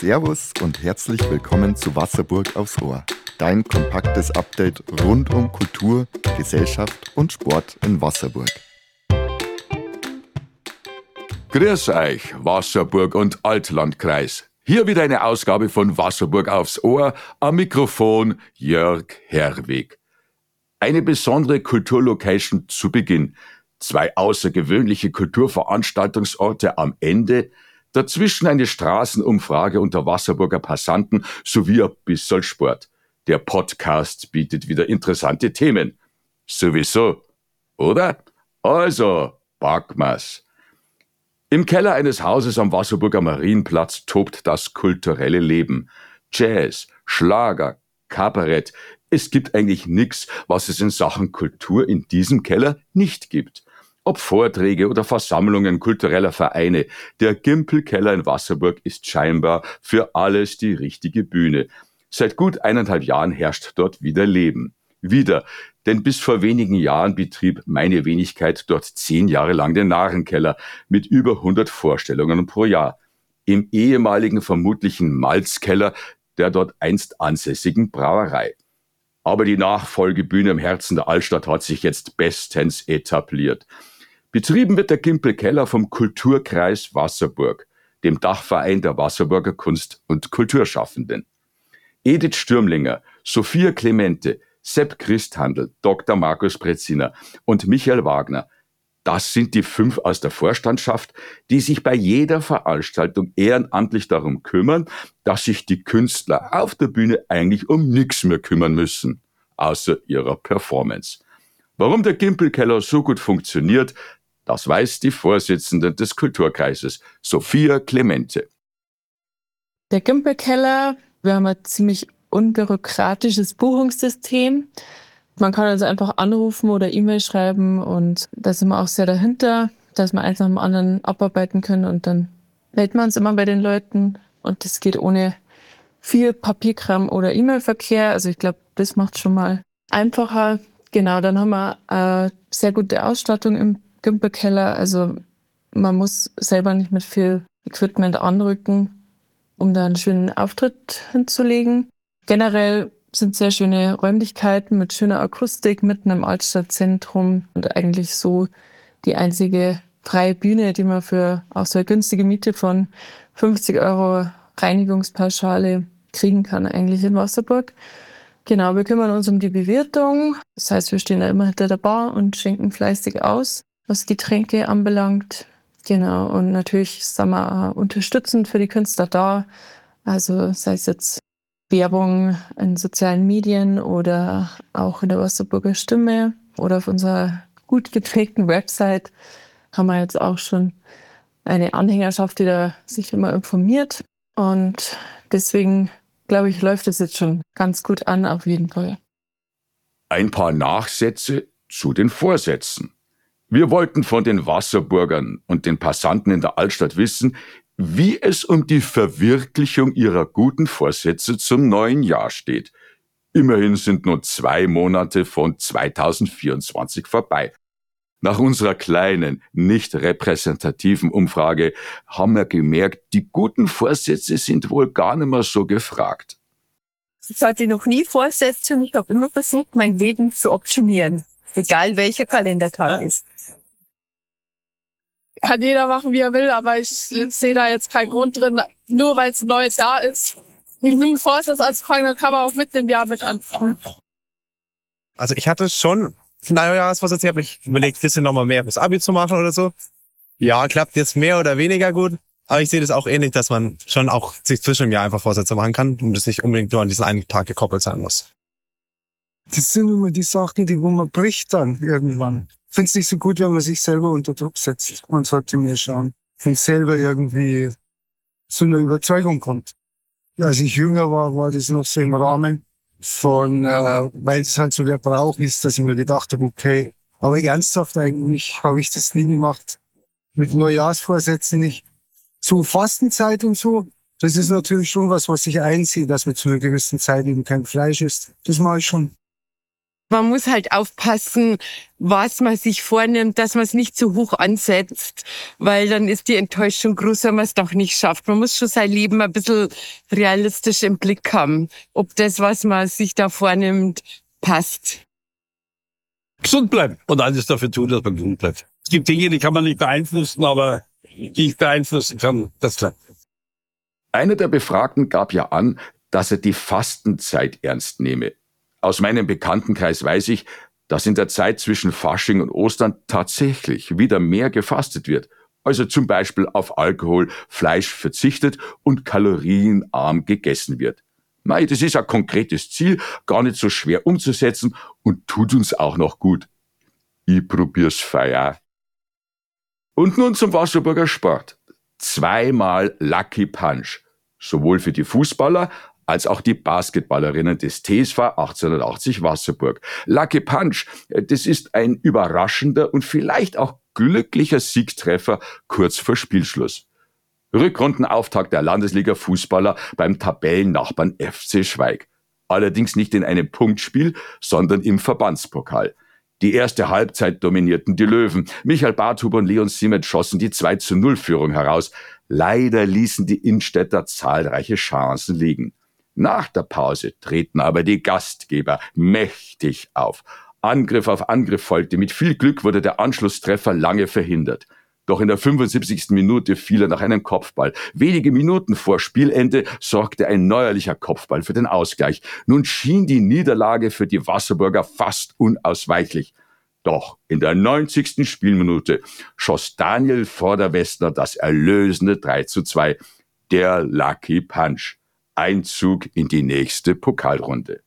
Servus und herzlich willkommen zu Wasserburg aufs Ohr. Dein kompaktes Update rund um Kultur, Gesellschaft und Sport in Wasserburg. Grüß euch, Wasserburg und Altlandkreis. Hier wieder eine Ausgabe von Wasserburg aufs Ohr. Am Mikrofon Jörg Herweg. Eine besondere Kulturlocation zu Beginn. Zwei außergewöhnliche Kulturveranstaltungsorte am Ende. Dazwischen eine Straßenumfrage unter Wasserburger Passanten sowie ein bisschen Sport. Der Podcast bietet wieder interessante Themen. Sowieso, oder? Also, packmas. Im Keller eines Hauses am Wasserburger Marienplatz tobt das kulturelle Leben. Jazz, Schlager, Kabarett. Es gibt eigentlich nichts, was es in Sachen Kultur in diesem Keller nicht gibt. Ob Vorträge oder Versammlungen kultureller Vereine, der Gimpelkeller in Wasserburg ist scheinbar für alles die richtige Bühne. Seit gut eineinhalb Jahren herrscht dort wieder Leben. Wieder, denn bis vor wenigen Jahren betrieb meine Wenigkeit dort zehn Jahre lang den Narrenkeller mit über 100 Vorstellungen pro Jahr. Im ehemaligen vermutlichen Malzkeller der dort einst ansässigen Brauerei. Aber die Nachfolgebühne im Herzen der Altstadt hat sich jetzt bestens etabliert. Betrieben wird der Gimpelkeller vom Kulturkreis Wasserburg, dem Dachverein der Wasserburger Kunst- und Kulturschaffenden. Edith Stürmlinger, Sophia Clemente, Sepp Christhandel, Dr. Markus Preziner und Michael Wagner. Das sind die fünf aus der Vorstandschaft, die sich bei jeder Veranstaltung ehrenamtlich darum kümmern, dass sich die Künstler auf der Bühne eigentlich um nichts mehr kümmern müssen, außer ihrer Performance. Warum der Gimpelkeller so gut funktioniert, das weiß die Vorsitzende des Kulturkreises, Sophia Clemente. Der Gimpelkeller, wir haben ein ziemlich unbürokratisches Buchungssystem. Man kann also einfach anrufen oder E-Mail schreiben und da sind wir auch sehr dahinter, dass wir eins nach dem anderen abarbeiten können und dann melden wir uns immer bei den Leuten und das geht ohne viel Papierkram oder E-Mail-Verkehr. Also ich glaube, das macht schon mal einfacher. Genau, dann haben wir eine sehr gute Ausstattung im Gimpelkeller. Also man muss selber nicht mit viel Equipment anrücken, um da einen schönen Auftritt hinzulegen. Generell sind sehr schöne Räumlichkeiten mit schöner Akustik mitten im Altstadtzentrum und eigentlich so die einzige freie Bühne, die man für auch so eine günstige Miete von 50 Euro Reinigungspauschale kriegen kann eigentlich in Wasserburg. Genau, wir kümmern uns um die Bewirtung. Das heißt, wir stehen da immer hinter der Bar und schenken fleißig aus, was Getränke anbelangt. Genau, und natürlich sind wir auch unterstützend für die Künstler da. Also sei es jetzt Werbung in sozialen Medien oder auch in der Wasserburger Stimme oder auf unserer gut geprägten Website haben wir jetzt auch schon eine Anhängerschaft, die da sich immer informiert. Und deswegen glaube ich, läuft es jetzt schon ganz gut an, auf jeden Fall. Ein paar Nachsätze zu den Vorsätzen. Wir wollten von den Wasserburgern und den Passanten in der Altstadt wissen, wie es um die Verwirklichung ihrer guten Vorsätze zum neuen Jahr steht. Immerhin sind nur zwei Monate von 2024 vorbei. Nach unserer kleinen, nicht repräsentativen Umfrage haben wir gemerkt, die guten Vorsätze sind wohl gar nicht mehr so gefragt. Ich hatte noch nie Vorsätze und ich habe immer versucht, mein Leben zu optimieren, egal welcher Kalendertag ist kann jeder machen, wie er will, aber ich sehe da jetzt keinen Grund drin, nur weil es ein neues Jahr ist. Ich nehme vor, das anzufangen, dann kann man auch mit dem Jahr mit anfangen. Also ich hatte schon Neujahrsvorsitz, ich habe mich überlegt, ein bisschen nochmal mehr fürs Abi zu machen oder so. Ja, klappt jetzt mehr oder weniger gut. Aber ich sehe das auch ähnlich, dass man schon auch sich zwischen dem Jahr einfach Vorsätze machen kann und das nicht unbedingt nur an diesen einen Tag gekoppelt sein muss. Das sind immer die Sachen, die wo man bricht dann irgendwann finde es nicht so gut, wenn man sich selber unter Druck setzt. Man sollte mir schauen, wenn selber irgendwie zu einer Überzeugung kommt. Als ich jünger war, war das noch so im Rahmen von, äh, weil es halt so der Brauch ist, dass ich mir gedacht habe, okay, aber ernsthaft eigentlich habe ich das nie gemacht. Mit Neujahrsvorsätzen nicht. So Fastenzeit und so, das ist natürlich schon was, was sich einzieht, dass man zu einer gewissen Zeit eben kein Fleisch isst. Das mache ich schon. Man muss halt aufpassen, was man sich vornimmt, dass man es nicht zu hoch ansetzt, weil dann ist die Enttäuschung groß, wenn man es doch nicht schafft. Man muss schon sein Leben ein bisschen realistisch im Blick haben, ob das, was man sich da vornimmt, passt. Gesund bleiben und alles dafür tun, dass man gesund bleibt. Es gibt Dinge, die kann man nicht beeinflussen, aber die ich beeinflussen kann, das klappt. Einer der Befragten gab ja an, dass er die Fastenzeit ernst nehme. Aus meinem Bekanntenkreis weiß ich, dass in der Zeit zwischen Fasching und Ostern tatsächlich wieder mehr gefastet wird. Also zum Beispiel auf Alkohol, Fleisch verzichtet und kalorienarm gegessen wird. Mei, das ist ein konkretes Ziel, gar nicht so schwer umzusetzen und tut uns auch noch gut. Ich probier's feier. Und nun zum Wasserburger Sport. Zweimal Lucky Punch. Sowohl für die Fußballer als auch die Basketballerinnen des TSV 1880 Wasserburg. Lucky Punch, äh, das ist ein überraschender und vielleicht auch glücklicher Siegtreffer kurz vor Spielschluss. Rückrundenauftakt der Landesliga Fußballer beim Tabellennachbarn FC Schweig. Allerdings nicht in einem Punktspiel, sondern im Verbandspokal. Die erste Halbzeit dominierten die Löwen. Michael Barthuber und Leon Simmet schossen die 2 zu 0 Führung heraus. Leider ließen die Innstädter zahlreiche Chancen liegen. Nach der Pause treten aber die Gastgeber mächtig auf. Angriff auf Angriff folgte. Mit viel Glück wurde der Anschlusstreffer lange verhindert. Doch in der 75. Minute fiel er nach einem Kopfball. Wenige Minuten vor Spielende sorgte ein neuerlicher Kopfball für den Ausgleich. Nun schien die Niederlage für die Wasserburger fast unausweichlich. Doch in der 90. Spielminute schoss Daniel Vorderwestner das erlösende 3 zu 2. Der Lucky Punch. Einzug in die nächste Pokalrunde.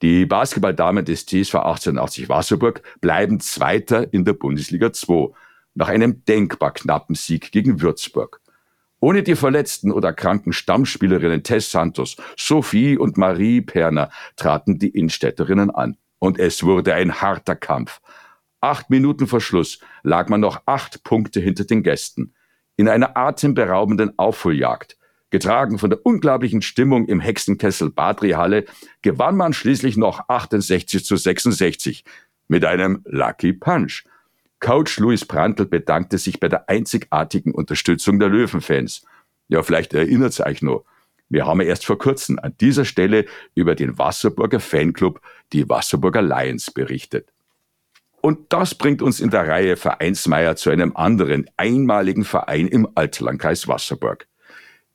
Die Basketballdamen des TSV 1880 Wasserburg bleiben Zweiter in der Bundesliga 2 nach einem denkbar knappen Sieg gegen Würzburg. Ohne die verletzten oder kranken Stammspielerinnen Tess Santos, Sophie und Marie Perner traten die Innstädterinnen an. Und es wurde ein harter Kampf. Acht Minuten vor Schluss lag man noch acht Punkte hinter den Gästen. In einer atemberaubenden Aufholjagd Getragen von der unglaublichen Stimmung im Hexenkessel Badri-Halle gewann man schließlich noch 68 zu 66 mit einem Lucky Punch. Coach Louis Prantl bedankte sich bei der einzigartigen Unterstützung der Löwenfans. Ja, vielleicht erinnert es euch noch. Wir haben erst vor kurzem an dieser Stelle über den Wasserburger Fanclub, die Wasserburger Lions, berichtet. Und das bringt uns in der Reihe Vereinsmeier zu einem anderen einmaligen Verein im Altlandkreis Wasserburg.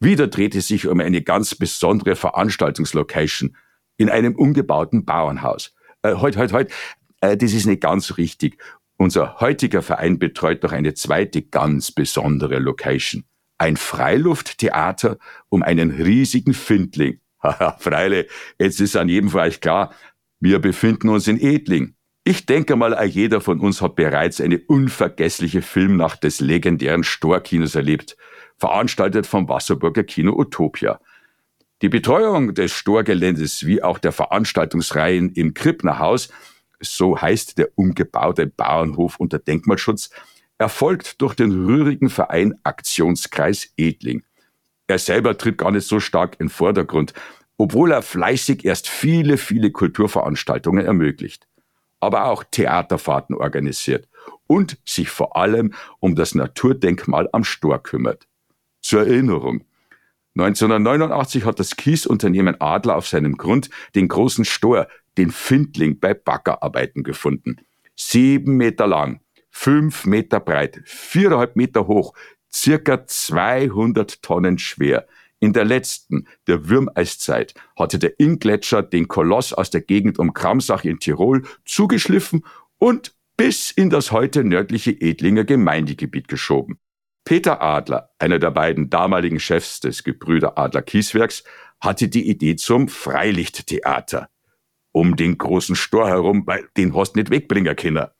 Wieder dreht es sich um eine ganz besondere Veranstaltungslocation in einem umgebauten Bauernhaus. Äh, heute, heute, heute, äh, das ist nicht ganz richtig. Unser heutiger Verein betreut noch eine zweite ganz besondere Location. Ein Freilufttheater um einen riesigen Findling. Haha, Freile, jetzt ist an jedem von euch klar, wir befinden uns in Edling. Ich denke mal, jeder von uns hat bereits eine unvergessliche Filmnacht des legendären Storkinos erlebt veranstaltet vom Wasserburger Kino Utopia. Die Betreuung des Storgeländes wie auch der Veranstaltungsreihen im Krippnerhaus, so heißt der umgebaute Bauernhof unter Denkmalschutz, erfolgt durch den rührigen Verein Aktionskreis Edling. Er selber tritt gar nicht so stark in Vordergrund, obwohl er fleißig erst viele, viele Kulturveranstaltungen ermöglicht, aber auch Theaterfahrten organisiert und sich vor allem um das Naturdenkmal am Stor kümmert. Zur Erinnerung. 1989 hat das Kiesunternehmen Adler auf seinem Grund den großen Stor, den Findling bei Baggerarbeiten gefunden. Sieben Meter lang, fünf Meter breit, viereinhalb Meter hoch, circa 200 Tonnen schwer. In der letzten, der Würmeiszeit, hatte der Inngletscher den Koloss aus der Gegend um Kramsach in Tirol zugeschliffen und bis in das heute nördliche Edlinger Gemeindegebiet geschoben. Peter Adler, einer der beiden damaligen Chefs des Gebrüder Adler Kieswerks, hatte die Idee zum Freilichttheater. Um den großen Stor herum, weil den hast nicht wegbringen Kinder.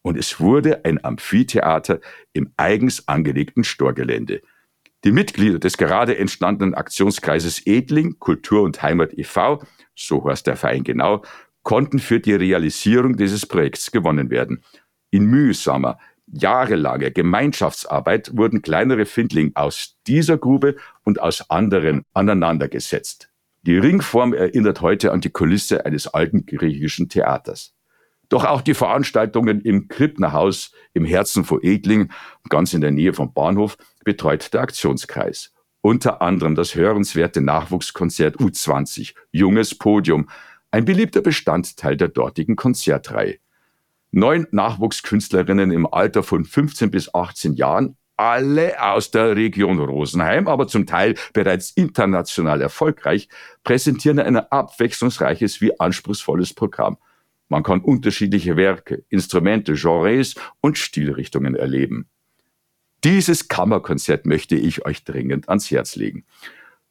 Und es wurde ein Amphitheater im eigens angelegten Storgelände. Die Mitglieder des gerade entstandenen Aktionskreises Edling, Kultur und Heimat e.V., so heißt der Verein genau, konnten für die Realisierung dieses Projekts gewonnen werden. In mühsamer, jahrelange Gemeinschaftsarbeit wurden kleinere Findling aus dieser Grube und aus anderen aneinandergesetzt. Die Ringform erinnert heute an die Kulisse eines alten griechischen Theaters. Doch auch die Veranstaltungen im Krippnerhaus im Herzen von Edling, ganz in der Nähe vom Bahnhof, betreut der Aktionskreis. Unter anderem das hörenswerte Nachwuchskonzert U20, Junges Podium, ein beliebter Bestandteil der dortigen Konzertreihe. Neun Nachwuchskünstlerinnen im Alter von 15 bis 18 Jahren, alle aus der Region Rosenheim, aber zum Teil bereits international erfolgreich, präsentieren ein abwechslungsreiches wie anspruchsvolles Programm. Man kann unterschiedliche Werke, Instrumente, Genres und Stilrichtungen erleben. Dieses Kammerkonzert möchte ich euch dringend ans Herz legen.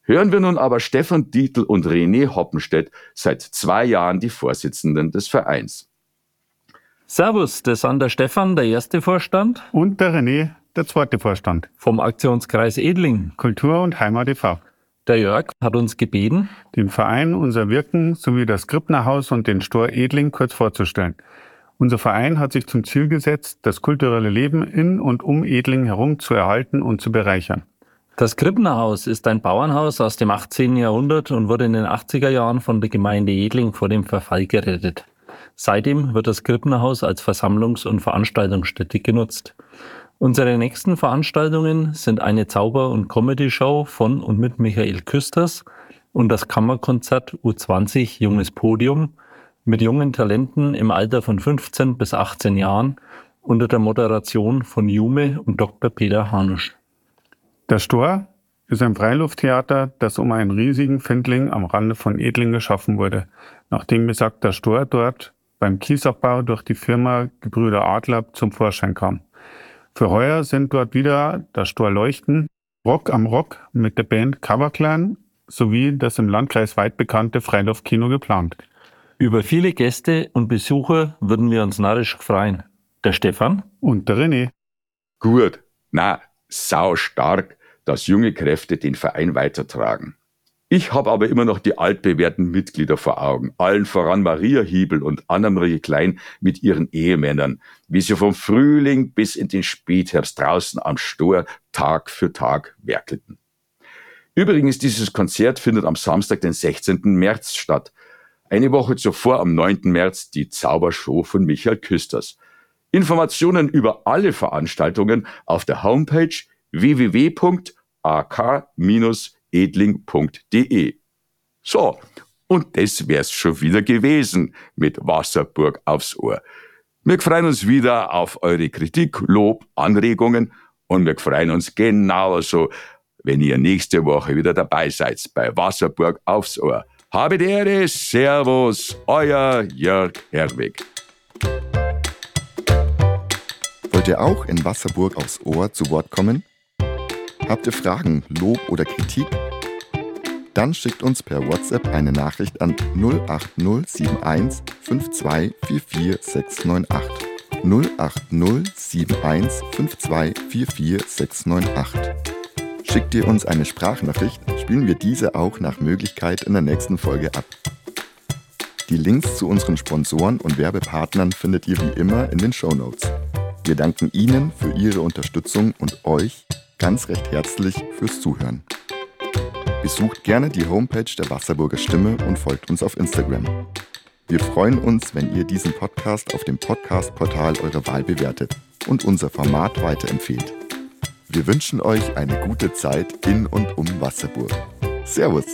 Hören wir nun aber Stefan Dietl und René Hoppenstedt, seit zwei Jahren die Vorsitzenden des Vereins. Servus, der Stefan, der erste Vorstand. Und der René, der zweite Vorstand. Vom Aktionskreis Edling. Kultur und Heimat e.V. Der Jörg hat uns gebeten, den Verein, unser Wirken sowie das Krippnerhaus und den Stor Edling kurz vorzustellen. Unser Verein hat sich zum Ziel gesetzt, das kulturelle Leben in und um Edling herum zu erhalten und zu bereichern. Das Krippnerhaus ist ein Bauernhaus aus dem 18. Jahrhundert und wurde in den 80er Jahren von der Gemeinde Edling vor dem Verfall gerettet. Seitdem wird das Krippnerhaus als Versammlungs- und Veranstaltungsstätte genutzt. Unsere nächsten Veranstaltungen sind eine Zauber- und Comedy-Show von und mit Michael Küsters und das Kammerkonzert U20 Junges Podium mit jungen Talenten im Alter von 15 bis 18 Jahren unter der Moderation von Jume und Dr. Peter Hanusch. Das Stor ist ein Freilufttheater, das um einen riesigen Findling am Rande von Edling geschaffen wurde, nachdem besagter Stor dort beim Kiesabbau durch die Firma Gebrüder Adler zum Vorschein kam. Für heuer sind dort wieder das Stor Leuchten, Rock am Rock mit der Band Coverclan sowie das im Landkreis weit bekannte Freiluftkino geplant. Über viele Gäste und Besucher würden wir uns narrisch freuen. Der Stefan und der René. Gut, na, sau stark, dass junge Kräfte den Verein weitertragen. Ich habe aber immer noch die altbewährten Mitglieder vor Augen, allen voran Maria Hiebel und Annemarie Klein mit ihren Ehemännern, wie sie vom Frühling bis in den Spätherbst draußen am Stor Tag für Tag werkelten. Übrigens, dieses Konzert findet am Samstag, den 16. März statt. Eine Woche zuvor, am 9. März, die Zaubershow von Michael Küsters. Informationen über alle Veranstaltungen auf der Homepage www.ak- edling.de. So, und das wär's schon wieder gewesen mit Wasserburg aufs Ohr. Wir freuen uns wieder auf eure Kritik, Lob, Anregungen und wir freuen uns genauso, wenn ihr nächste Woche wieder dabei seid bei Wasserburg aufs Ohr. Habe die Ehre, Servus, euer Jörg Herwig. Wollt ihr auch in Wasserburg aufs Ohr zu Wort kommen? Habt ihr Fragen, Lob oder Kritik? Dann schickt uns per WhatsApp eine Nachricht an 08071 5244698. 08071 5244698. Schickt ihr uns eine Sprachnachricht, spielen wir diese auch nach Möglichkeit in der nächsten Folge ab. Die Links zu unseren Sponsoren und Werbepartnern findet ihr wie immer in den Show Notes. Wir danken Ihnen für Ihre Unterstützung und euch ganz recht herzlich fürs Zuhören. Besucht gerne die Homepage der Wasserburger Stimme und folgt uns auf Instagram. Wir freuen uns, wenn ihr diesen Podcast auf dem Podcast-Portal eurer Wahl bewertet und unser Format weiterempfehlt. Wir wünschen euch eine gute Zeit in und um Wasserburg. Servus!